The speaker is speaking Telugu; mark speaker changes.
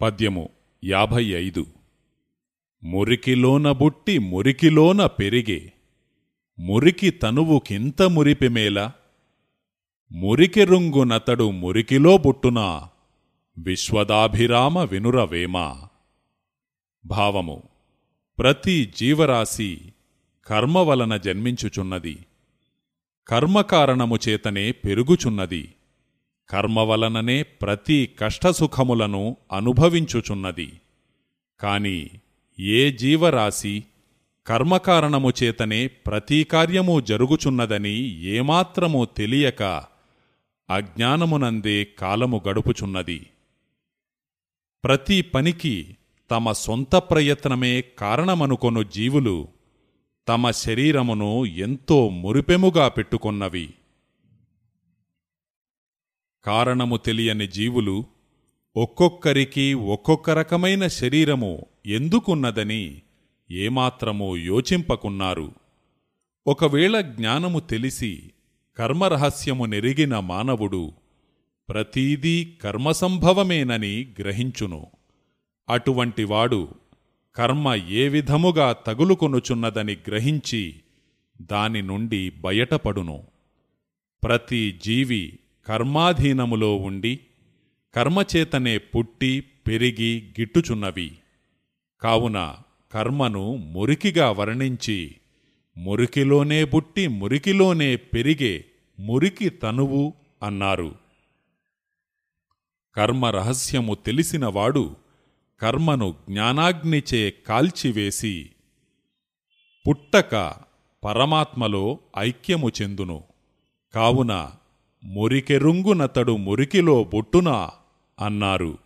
Speaker 1: పద్యము యాభై ఐదు. మురికిలోన బుట్టి మురికిలోన పెరిగే. మురికి తనువుకింత మురిపిమేల మురికి రుంగునతడు మురికిలో బుట్టునా. విశ్వదాభిరామ వినురవేమ. భావము. ప్రతి జీవరాశి కర్మ వలన జన్మించుచున్నది. కర్మకారణము చేతనే పెరుగుచున్నది. కర్మ వలననే ప్రతి కష్టసుఖములను అనుభవించుచున్నది. కాని ఏ జీవరాశి కర్మకారణము చేతనే ప్రతి కార్యము జరుగుచున్నదని ఏమాత్రము తెలియక అజ్ఞానమునందే కాలము గడుపుచున్నది. ప్రతి పనికి తమ సొంత ప్రయత్నమే కారణమనుకొను జీవులు తమ శరీరమును ఎంతో మురిపెముగా పెట్టుకొన్నవి. కారణము తెలియని జీవులు ఒక్కొక్కరికి ఒక్కొక్క రకమైన శరీరము ఎందుకున్నదని ఏమాత్రమూ యోచింపకున్నారు. ఒకవేళ జ్ఞానము తెలిసి కర్మరహస్యము నెరిగిన మానవుడు ప్రతీదీ కర్మసంభవమేనని గ్రహించును. అటువంటివాడు కర్మ ఏ విధముగా తగులుకొనుచున్నదని గ్రహించి దాని నుండి బయటపడును. ప్రతి జీవి కర్మాధీనములో ఉండి కర్మచేతనే పుట్టి పెరిగి గిట్టుచున్నవి. కావున కర్మను మురికిగా వర్ణించి మురికిలోనే పుట్టి మురికిలోనే పెరిగే మురికి తనువు అన్నారు. కర్మ రహస్యము తెలిసినవాడు కర్మను జ్ఞానాగ్నిచే కాల్చివేసి పుట్టక పరమాత్మలో ఐక్యము చెందును. కావున మురికెరుంగునతడు మురికిలో బొట్టునా అన్నారు.